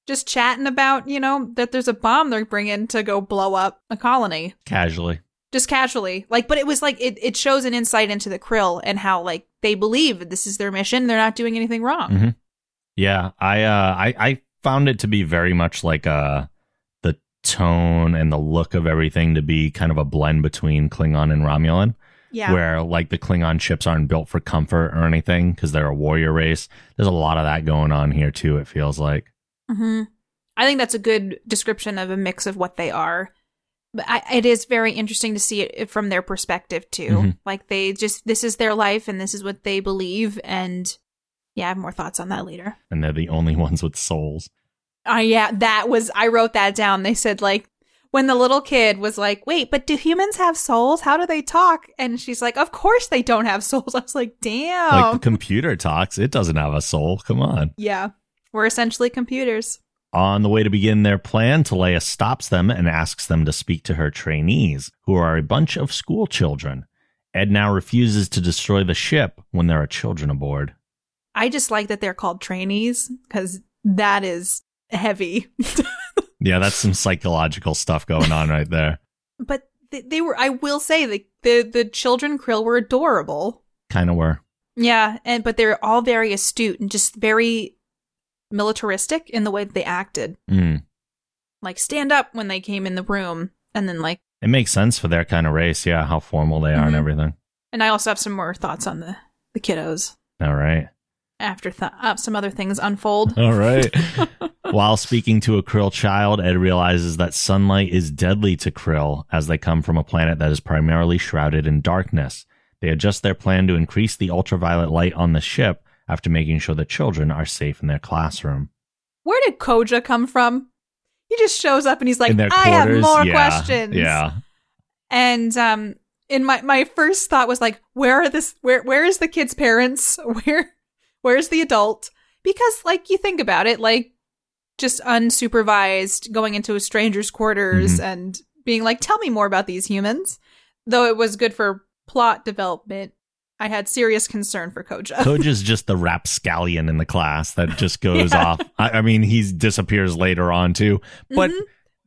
just chatting about, you know, that there's a bomb they're bringing to go blow up a colony Casually. Just casually like but it was like it, it shows an insight into the krill and how like they believe this is their mission they're not doing anything wrong Mhm. Yeah, I uh I I found it to be very much like uh the tone and the look of everything to be kind of a blend between Klingon and Romulan, yeah where like the Klingon ships aren't built for comfort or anything because they're a warrior race. There's a lot of that going on here too. It feels like. hmm i think that's a good description of a mix of what they are I, it is very interesting to see it from their perspective too Mhm. like they just this is their life and this is what they believe and yeah i have more thoughts on that later and they're the only *laughs* ones with souls. uh yeah that was i wrote that down they said like when the little kid was like, wait, but do humans have souls? How do they talk? And she's like, of course they don't have *laughs* souls. I was like, damn. Like the computer talks, it doesn't have a soul. Come on. yeah. We're essentially computers. On the way to begin their plan, Teleya stops them and asks them to speak to her trainees, who are a bunch of school children. Ed now refuses to destroy the ship when there are children aboard. I just like that they're called trainees because that is heavy. *laughs* Yeah, that's some psychological stuff going on right there. but they, they were, I will say, the, the, the children krill were adorable. Kind of were. Yeah. And, but they're all very astute and just very militaristic in the way that they acted. Mm. Like stand up when they came in the room and then like, It makes sense for their kind of race. Yeah, how formal they are and Mhm. everything. and I also have some more thoughts on the, the kiddos All right. after th- uh, some other things unfold. All right. *laughs* While speaking to a krill child, Ed realizes that sunlight is deadly to krill as they come from a planet that is primarily shrouded in darkness. They adjust their plan to increase the ultraviolet light on the ship after making sure the children are safe in their classroom. Where did Koja come from? He just shows up and he's like, I have more yeah, questions. Yeah. And um in my my first thought was like, where are this where where is the kid's parents? *laughs* Where where's the adult? Because like you think about it, like just unsupervised going into a stranger's quarters Mhm. and being like, tell me more about these humans. Though it was good for plot development, I had serious concern for Koja. *laughs* Koja's just the rapscallion in the class that just *laughs* goes Yeah. off. I, I mean, he disappears later on too. But Mhm.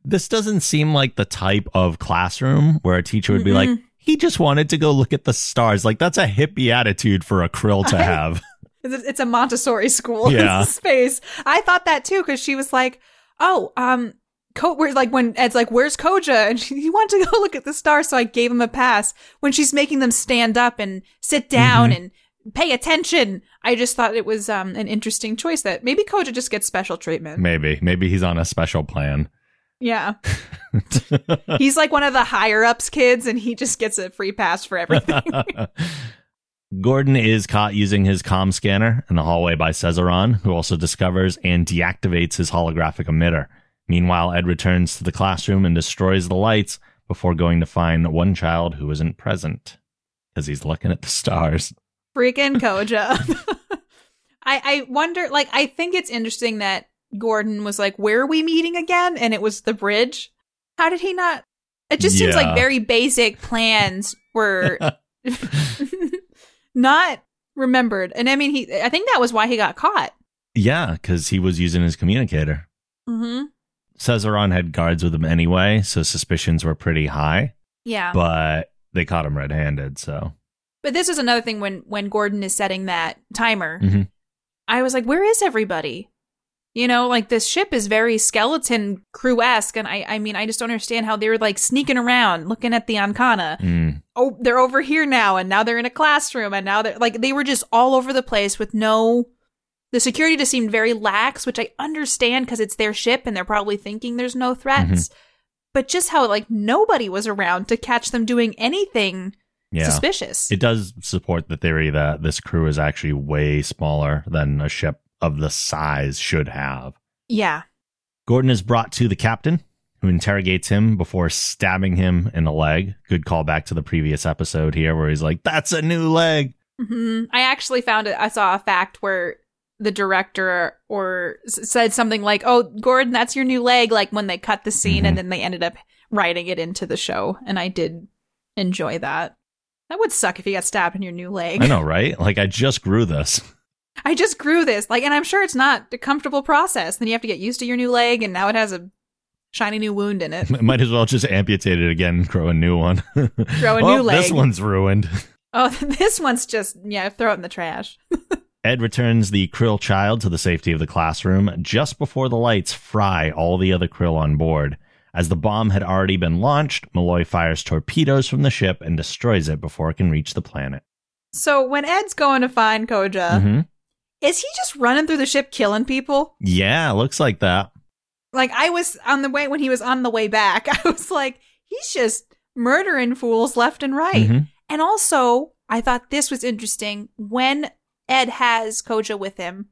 this doesn't seem like the type of classroom where a teacher would be like, Mm-mm. he just wanted to go look at the stars. Like, that's a hippie attitude for a krill to have. *laughs* It's it's a Montessori school Yeah. space. I thought that too because she was like, "Oh, um, Co- where's like when Ed's like, "Where's Koja?" and she, he wanted to go look at the stars, so I gave him a pass. When she's making them stand up and sit down Mhm. and pay attention, I just thought it was um an interesting choice that maybe Koja just gets special treatment. Maybe. Maybe he's on a special plan. Yeah, *laughs* he's like one of the higher ups kids, and he just gets a free pass for everything. *laughs* Gordon is caught using his comm scanner in the hallway by Cesaron, who also discovers and deactivates his holographic emitter. Meanwhile, Ed returns to the classroom and destroys the lights before going to find one child who isn't present because he's looking at the stars. freaking *laughs* Koja. I I wonder like I think it's interesting that Gordon was like, "Where are we meeting again?" and it was the bridge. How did he not It just seems like very basic plans were *laughs* *laughs* not remembered. And I mean, he I think that was why he got caught. Yeah, because he was using his communicator. Mm-hmm. Cesaron had guards with him anyway, so suspicions were pretty high, Yeah. But, they caught him red handed, so. But this is another thing when when Gordon is setting that timer. Mhm. I was like, where is everybody? You know, like this ship is very skeleton crew esque, and I I mean, I just don't understand how they were like sneaking around, looking at the Anhkana. Mm. oh, they're over here now, and now they're in a classroom, and now they're like they were just all over the place with no. The security just seemed very lax, which I understand because it's their ship and they're probably thinking there's no threats. But just how like nobody was around to catch them doing anything Yeah. suspicious. It does support the theory that this crew is actually way smaller than a ship of the size should have. yeah. Gordon is brought to the captain, who interrogates him before stabbing him in the leg. Good callback to the previous episode here, where he's like, "That's a new leg." hmm I actually found it. I saw a fact where the director or said something like, "Oh, Gordon, that's your new leg." Like when they cut the scene, Mhm. and then they ended up writing it into the show, and I did enjoy that. That would suck if you got stabbed in your new leg. I know, right? Like I just grew this. *laughs* I just grew this, like, and I'm sure it's not a comfortable process. Then you have to get used to your new leg, and now it has a shiny new wound in it. *laughs* Might as well just amputate it again and grow a new one. *laughs* Grow a Oh, new leg. This one's ruined. Oh, this one's just yeah, throw it in the trash. Ed returns the krill child to the safety of the classroom just before the lights fry all the other krill on board. As the bomb had already been launched, Malloy fires torpedoes from the ship and destroys it before it can reach the planet. So when Ed's going to find Koja, Mhm. is he just running through the ship killing people? Yeah, looks like that. Like I was on the way when he was on the way back, *laughs* I was like, he's just murdering fools left and right. Mhm. And also, I thought this was interesting when Ed has Koja with him.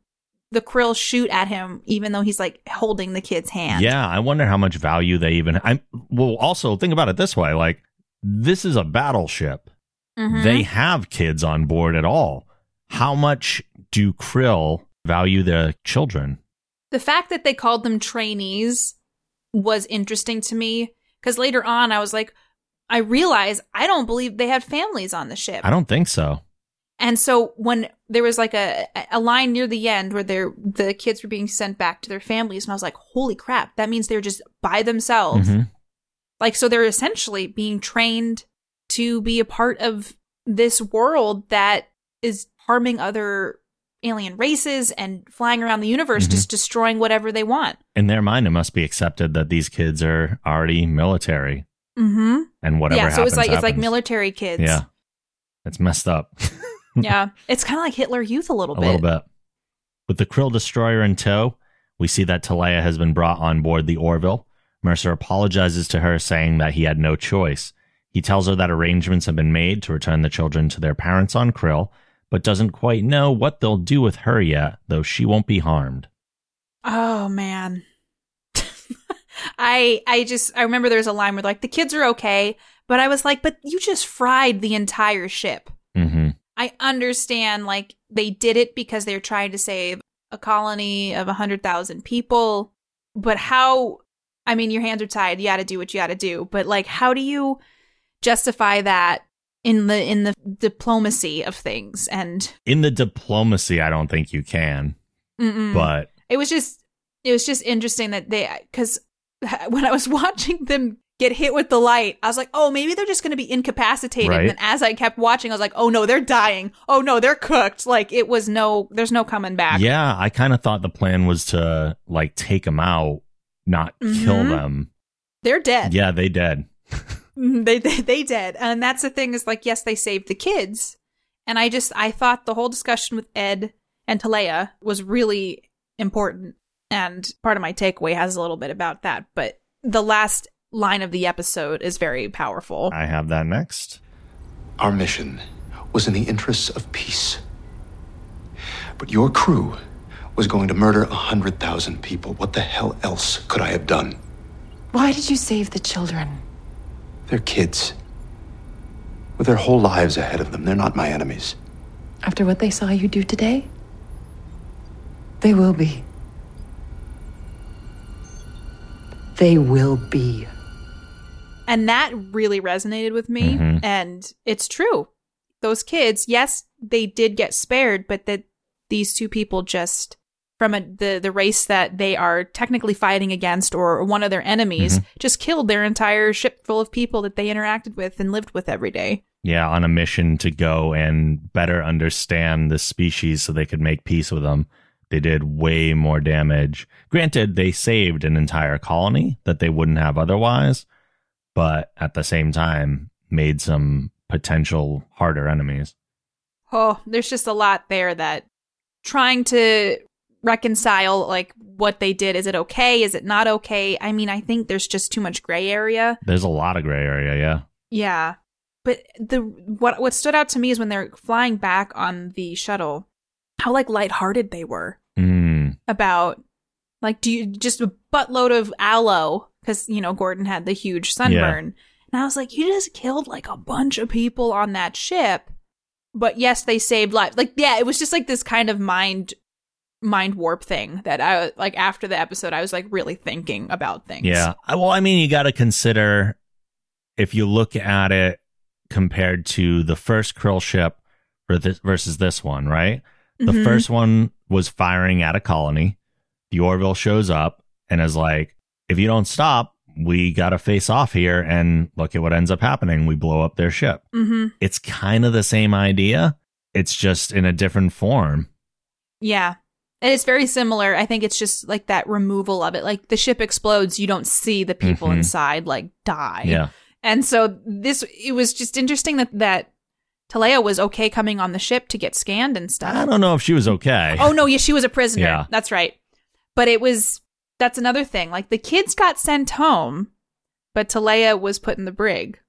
The krill shoot at him, even though he's like holding the kid's hand. Yeah, I wonder how much value they even. I well, also think about it this way: like this is a battleship. Mhm. They have kids on board at all. How much do krill value their children? the fact that they called them trainees was interesting to me because later on I was like, I realize I don't believe they had families on the ship. I don't think so. And so when there was like a a line near the end where they're the kids were being sent back to their families, and I was like, holy crap, that means they're just by themselves. Mhm. Like so they're essentially being trained to be a part of this world that is harming other alien races and flying around the universe Mhm. just destroying whatever they want. In their mind, it must be accepted that these kids are already military, Mhm. and whatever. yeah, so it's happens, like it's like military kids. Yeah, it's messed up. *laughs* yeah. It's kind of like Hitler Youth a little a bit. A little bit. With the Krill destroyer in tow, we see that Teleya has been brought on board the Orville. Mercer apologizes to her, saying that he had no choice. He tells her that arrangements have been made to return the children to their parents on Krill, but doesn't quite know what they'll do with her yet, though she won't be harmed. Oh man. *laughs* I I just I remember there's a line where like the kids are okay, but I was like, but you just fried the entire ship. I understand like they did it because they're trying to save a colony of a hundred thousand people, but how? I mean, your hands are tied. You got to do what you got to do. But like, how do you justify that in the in the diplomacy of things? And In the diplomacy, I don't think you can, mm-mm. but it was just it was just interesting that they because *laughs* when I was watching them get hit with the light, I was like, oh, maybe they're just going to be incapacitated. Right. And then as I kept watching, I was like, oh no, they're dying. Oh no, they're cooked. Like it was no, there's no coming back. yeah, I kind of thought the plan was to like take them out, not kill Mhm. them. they're dead. Yeah, they dead. *laughs* Mhm, they, they they did, and that's the thing is like, yes, they saved the kids, and I just I thought the whole discussion with Ed and Teleya was really important, and part of my takeaway has a little bit about that, but the last line of the episode is very powerful. I have that next. Our mission was in the interests of peace. But your crew was going to murder a hundred thousand people. What the hell else could I have done? Why did you save the children? They're kids. With their whole lives ahead of them, they're not my enemies. After what they saw you do today? They will be. They will be. And that really resonated with me. Mhm. And it's true. Those kids, yes, they did get spared, but that these two people just from a, the the race that they are technically fighting against or one of their enemies just killed their entire ship full of people that they interacted with and lived with every day. yeah, on a mission to go and better understand the species so they could make peace with them. They did way more damage. Granted, they saved an entire colony that they wouldn't have otherwise, but at the same time, made some potential harder enemies. Oh, there's just a lot there that trying to reconcile like what they did. Is it okay? Is it not okay? I mean, I think there's just too much gray area. There's a lot of gray area, yeah. Yeah. But the what what stood out to me is when they're flying back on the shuttle, how like lighthearted they were Mm, about like do you just a buttload of aloe because you know Gordon had the huge sunburn. And I was like, you just killed like a bunch of people on that ship. But yes, they saved lives. Like, yeah, it was just like this kind of mind mind warp thing that I like after the episode I was like really thinking about things. yeah. Well, I mean, you got to consider if you look at it compared to the first krill ship for this, versus this one, right? The Mhm. first one was firing at a colony. The Orville shows up and is like, if you don't stop, we got to face off here. And look at what ends up happening. We blow up their ship. Mhm. It's kind of the same idea. It's just in a different form. Yeah. And it's very similar. I think it's just like that removal of it. Like the ship explodes, you don't see the people Mhm. inside like die. Yeah. And so this it was just interesting that that Teleya was okay coming on the ship to get scanned and stuff. I don't know if she was okay. Oh no, yeah, she was a prisoner. Yeah. That's right. But it was that's another thing. Like the kids got sent home, but Teleya was put in the brig.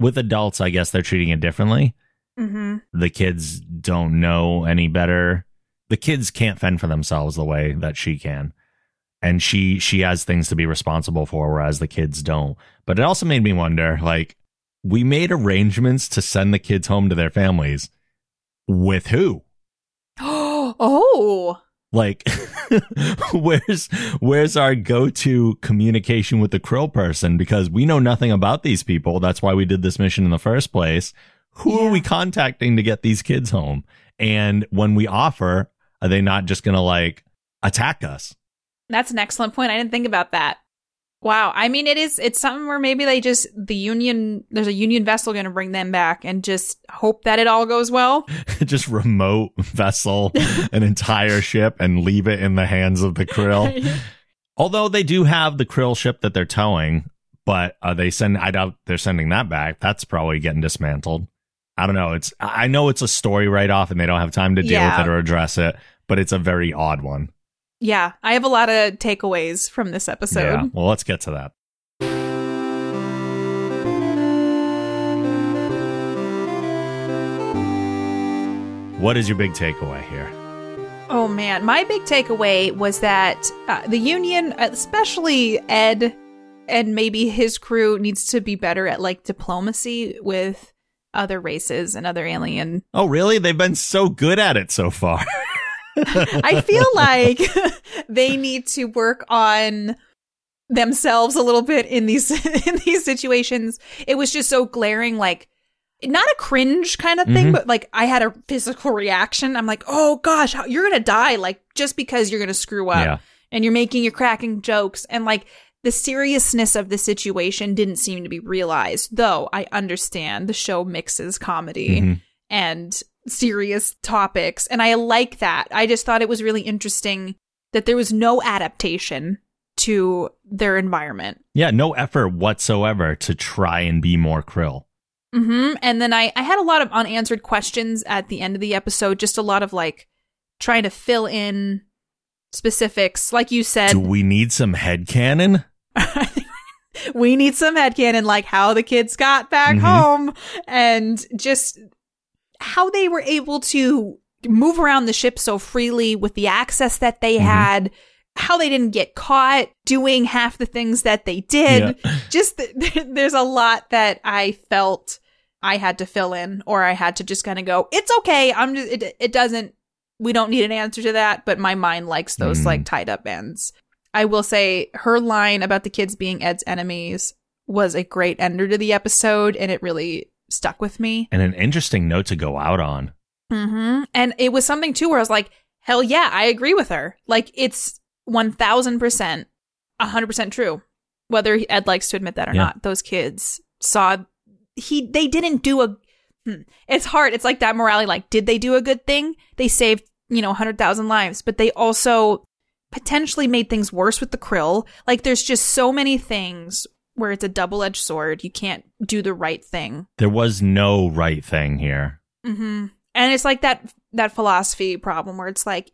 With adults, I guess they're treating it differently. Mm-hmm. the kids don't know any better. The kids can't fend for themselves the way that she can. And she she has things to be responsible for whereas the kids don't. But it also made me wonder like we made arrangements to send the kids home to their families with who? *gasps* oh. Like *laughs* where's where's our go-to communication with the krill person because we know nothing about these people. That's why we did this mission in the first place. Who Yeah. are we contacting to get these kids home? And when we offer, are they not just going to like attack us? That's an excellent point. I didn't think about that. Wow. I mean, it is, it's something where maybe they just, the Union, there's a Union vessel going to bring them back and just hope that it all goes well. *laughs* just remote vessel an entire ship and leave it in the hands of the krill. *laughs* Although they do have the krill ship that they're towing, but uh, they send I doubt they're sending that back. That's probably getting dismantled. I don't know. It's I know it's a story write off and they don't have time to deal Yeah. with it or address it, but it's a very odd one. Yeah. I have a lot of takeaways from this episode. yeah. Well, let's get to that. What is your big takeaway here? Oh man, my big takeaway was that uh, the Union, especially Ed and maybe his crew, needs to be better at like diplomacy with other races and other alien. Oh, really? They've been so good at it so far. *laughs* *laughs* I feel like *laughs* they need to work on themselves a little bit in these *laughs* in these situations. It was just so glaring, like not a cringe kind of thing, Mhm. but like I had a physical reaction. I'm like, oh gosh, how, you're gonna die, like just because you're gonna screw up Yeah. and you're making your cracking jokes and like the seriousness of the situation didn't seem to be realized. Though I understand the show mixes comedy Mhm. and serious topics. And I like that. I just thought it was really interesting that there was no adaptation to their environment. Yeah, no effort whatsoever to try and be more krill. hmm And then I, I had a lot of unanswered questions at the end of the episode, just a lot of like trying to fill in specifics. Like you said, Do we need some head headcanon? *laughs* we need some head headcanon, like how the kids got back Mhm. home and just how they were able to move around the ship so freely with the access that they Mhm. had, how they didn't get caught doing half the things that they did. *laughs* Just th- *laughs* there's a lot that I felt I had to fill in or I had to just kind of go, it's okay. I'm just, it, it doesn't, we don't need an answer to that, but my mind likes those Mm. like tied up ends. I will say her line about the kids being Ed's enemies was a great ender to the episode and it really stuck with me. And an interesting note to go out on. Mm-hmm. And it was something too where I was like, hell yeah, I agree with her. Like it's 1000%, 100% true. Whether Ed likes to admit that or Yeah. not, those kids saw he they didn't do a hmm. it's hard. It's like that morality like did they do a good thing? They saved, you know, 100,000 lives, but they also potentially made things worse with the krill. Like there's just so many things where it's a double-edged sword. You can't do the right thing. There was no right thing here. hmm And it's like that that philosophy problem where it's like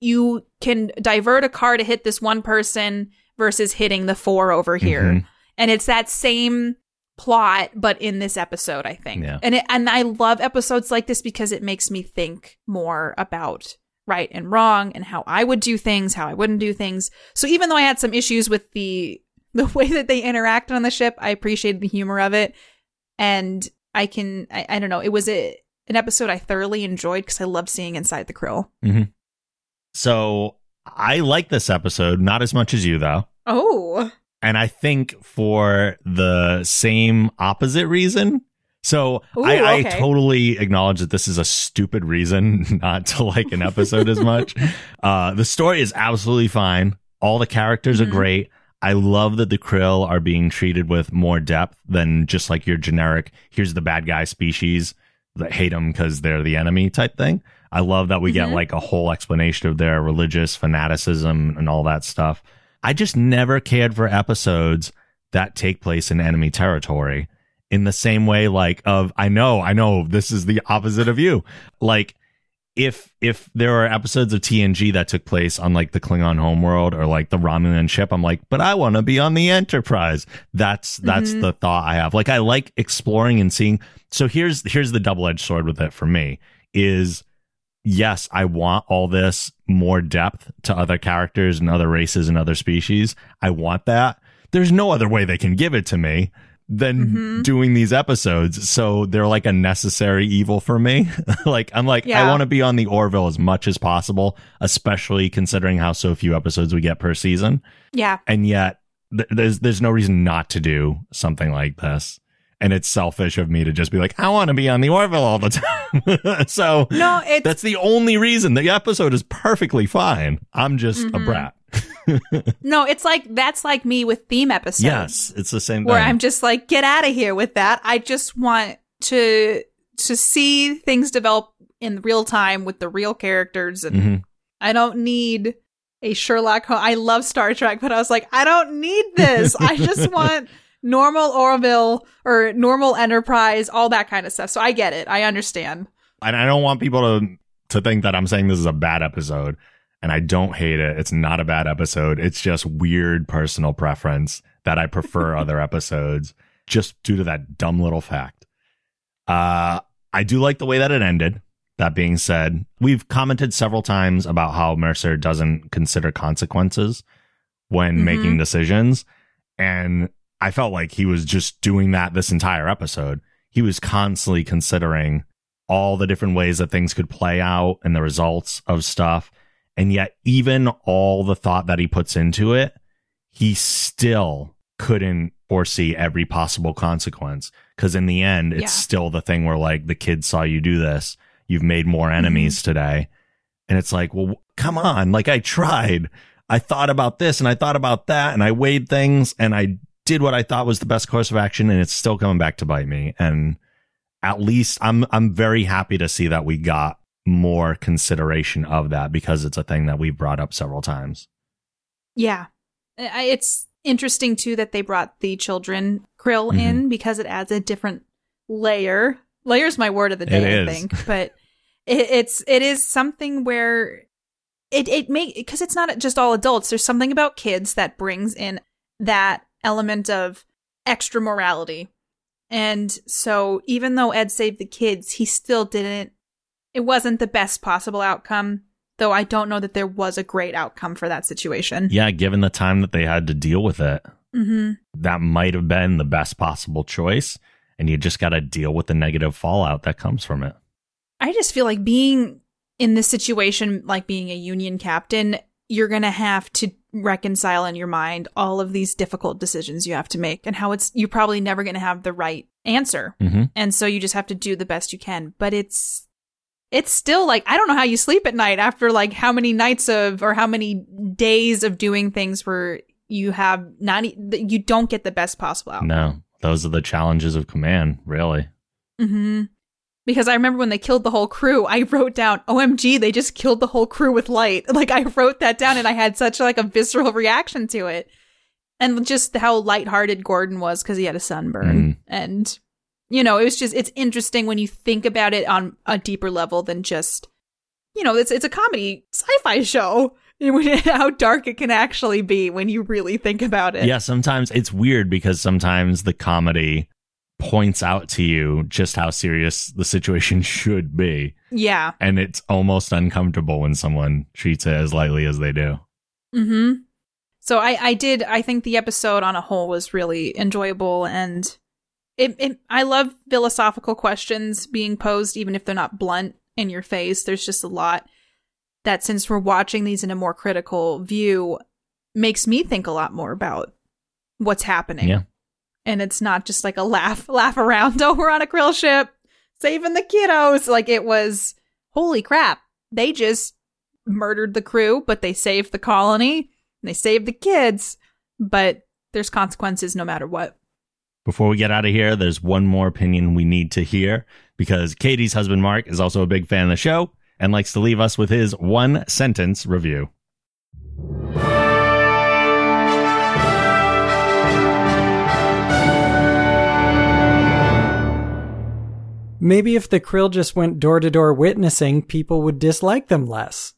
you can divert a car to hit this one person versus hitting the four over here, Mhm. and it's that same plot, but in this episode, I think. Yeah. And it, and I love episodes like this because it makes me think more about right and wrong and how I would do things, how I wouldn't do things. So even though I had some issues with the *laughs* the way that they interact on the ship, I appreciated the humor of it, and I can I, I don't know, it was a an episode I thoroughly enjoyed because I love seeing inside the krill. So I like this episode, not as much as you though. Oh, And I think for the same opposite reason. So Ooh, I, I okay. totally acknowledge that this is a stupid reason *laughs* not to like an episode as much. *laughs* Uh, the story is absolutely fine. All the characters Mhm. are great. I love that the krill are being treated with more depth than just like your generic, here's the bad guy species that hate them because they're the enemy type thing. I love that we get Mhm. like a whole explanation of their religious fanaticism and all that stuff. I just never cared for episodes that take place in enemy territory in the same way like of I know, I know this is the opposite of you. Like if if there are episodes of TNG that took place on like the Klingon homeworld or like the Romulan ship, I'm like, but I want to be on the Enterprise. That's that's Mhm. the thought I have. Like I like exploring and seeing. So here's here's the double edged sword with it for me is yes, I want all this more depth to other characters and other races and other species. I want that. There's no other way they can give it to me than Mhm. doing these episodes. So they're like a necessary evil for me. *laughs* like I'm like I want to be on the Orville as much as possible, especially considering how so few episodes we get per season. yeah. And yet th- there's there's no reason not to do something like this. And it's selfish of me to just be like, I want to be on the Orville all the *laughs* time. so No, it's that's the only reason. The episode is perfectly fine. I'm just a Mhm. brat. No, it's like that's like me with theme episodes. Yes, it's the same where thing. I'm just like, get out of here with that. I just want to to see things develop in real time with the real characters, and Mhm. I don't need a Sherlock. Holmes. I love Star Trek, but I was like, I don't need this. I just *laughs* want normal Orville or normal Enterprise, all that kind of stuff. So I get it. I understand. and I don't want people to to think that I'm saying this is a bad episode. And I don't hate it. It's not a bad episode. It's just weird personal preference that I prefer *laughs* other episodes just due to that dumb little fact. Uh, I do like the way that it ended. That being said, we've commented several times about how Mercer doesn't consider consequences when Mhm. making decisions. And I felt like he was just doing that this entire episode. He was constantly considering all the different ways that things could play out and the results of stuff. And yet, even all the thought that he puts into it, he still couldn't foresee every possible consequence. Because in the end, it's Yeah. still the thing where, like, the kids saw you do this. You've made more mm-hmm. enemies today. And it's like, well, come on. Like, I tried. I thought about this and I thought about that and I weighed things and I did what I thought was the best course of action and it's still coming back to bite me. And at least I'm I'm very happy to see that we got more consideration of that because it's a thing that we've brought up several times. Yeah. It's interesting too that they brought the children krill Mhm. in because it adds a different layer. Layer's my word of the day, I think. But it, it's it is something where it it make because it's not just all adults. There's something about kids that brings in that element of extra morality. And so even though Ed saved the kids, he still didn't it wasn't the best possible outcome, though I don't know that there was a great outcome for that situation. Yeah, given the time that they had to deal with it, hmm that might have been the best possible choice. And you just got to deal with the negative fallout that comes from it. I just feel like being in this situation, like being a union captain, you're going to have to reconcile in your mind all of these difficult decisions you have to make and how it's you're probably never going to have the right answer. hmm And so you just have to do the best you can. But it's it's still like I don't know how you sleep at night after like how many nights of or how many days of doing things where you have not you don't get the best possible outcome. No, those are the challenges of command, really. hmm Because I remember when they killed the whole crew, I wrote down, "OMG, they just killed the whole crew with light." *laughs* Like I wrote that down, and I had such like a visceral reaction to it, and just how lighthearted Gordon was because he had a sunburn, Mm. and you know, it was just it's interesting when you think about it on a deeper level than just, you know, it's it's a comedy sci-fi show. *laughs* How dark it can actually be when you really think about it. Yeah, sometimes it's weird because sometimes the comedy points out to you just how serious the situation *laughs* should be. Yeah. And it's almost uncomfortable when someone treats it as lightly as they do. Mm-hmm. So I, I did. I think the episode on a whole was really enjoyable, and it, it. I love philosophical questions being posed, even if they're not blunt in your face. There's just a lot that, since we're watching these in a more critical view, makes me think a lot more about what's happening. Yeah. and it's not just like a laugh, *laughs* laugh around. Oh, we're on a krill ship, saving the kiddos. Like it was. Holy crap! They just murdered the crew, but they saved the colony and they saved the kids. But there's consequences no matter what. Before we get out of here, there's one more opinion we need to hear because Katie's husband, Mark, is also a big fan of the show and likes to leave us with his one sentence review. Maybe if the Krill just went door to door witnessing, people would dislike them less.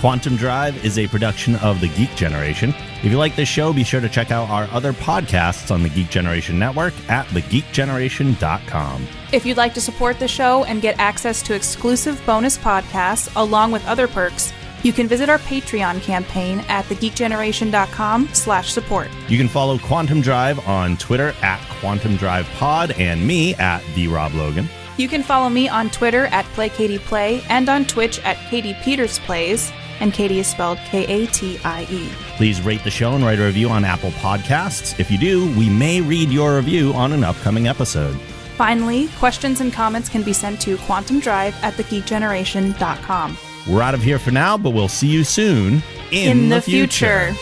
Quantum Drive is a production of the Geek Generation. If you like this show, be sure to check out our other podcasts on the Geek Generation Network at thegeekgeneration.com. If you'd like to support the show and get access to exclusive bonus podcasts along with other perks, you can visit our Patreon campaign at thegeekgeneration.com slash support. You can follow Quantum Drive on Twitter at Quantum Drive Pod and me at the Rob Logan. You can follow me on Twitter at PlayKatiePlay and on Twitch at Katie Peters Plays, and Katie is spelled K-A-T-I-E. Please rate the show and write a review on Apple Podcasts. If you do, we may read your review on an upcoming episode. Finally, questions and comments can be sent to quantumdrive at thegeekgeneration.com. We're out of here for now, but we'll see you soon In the future.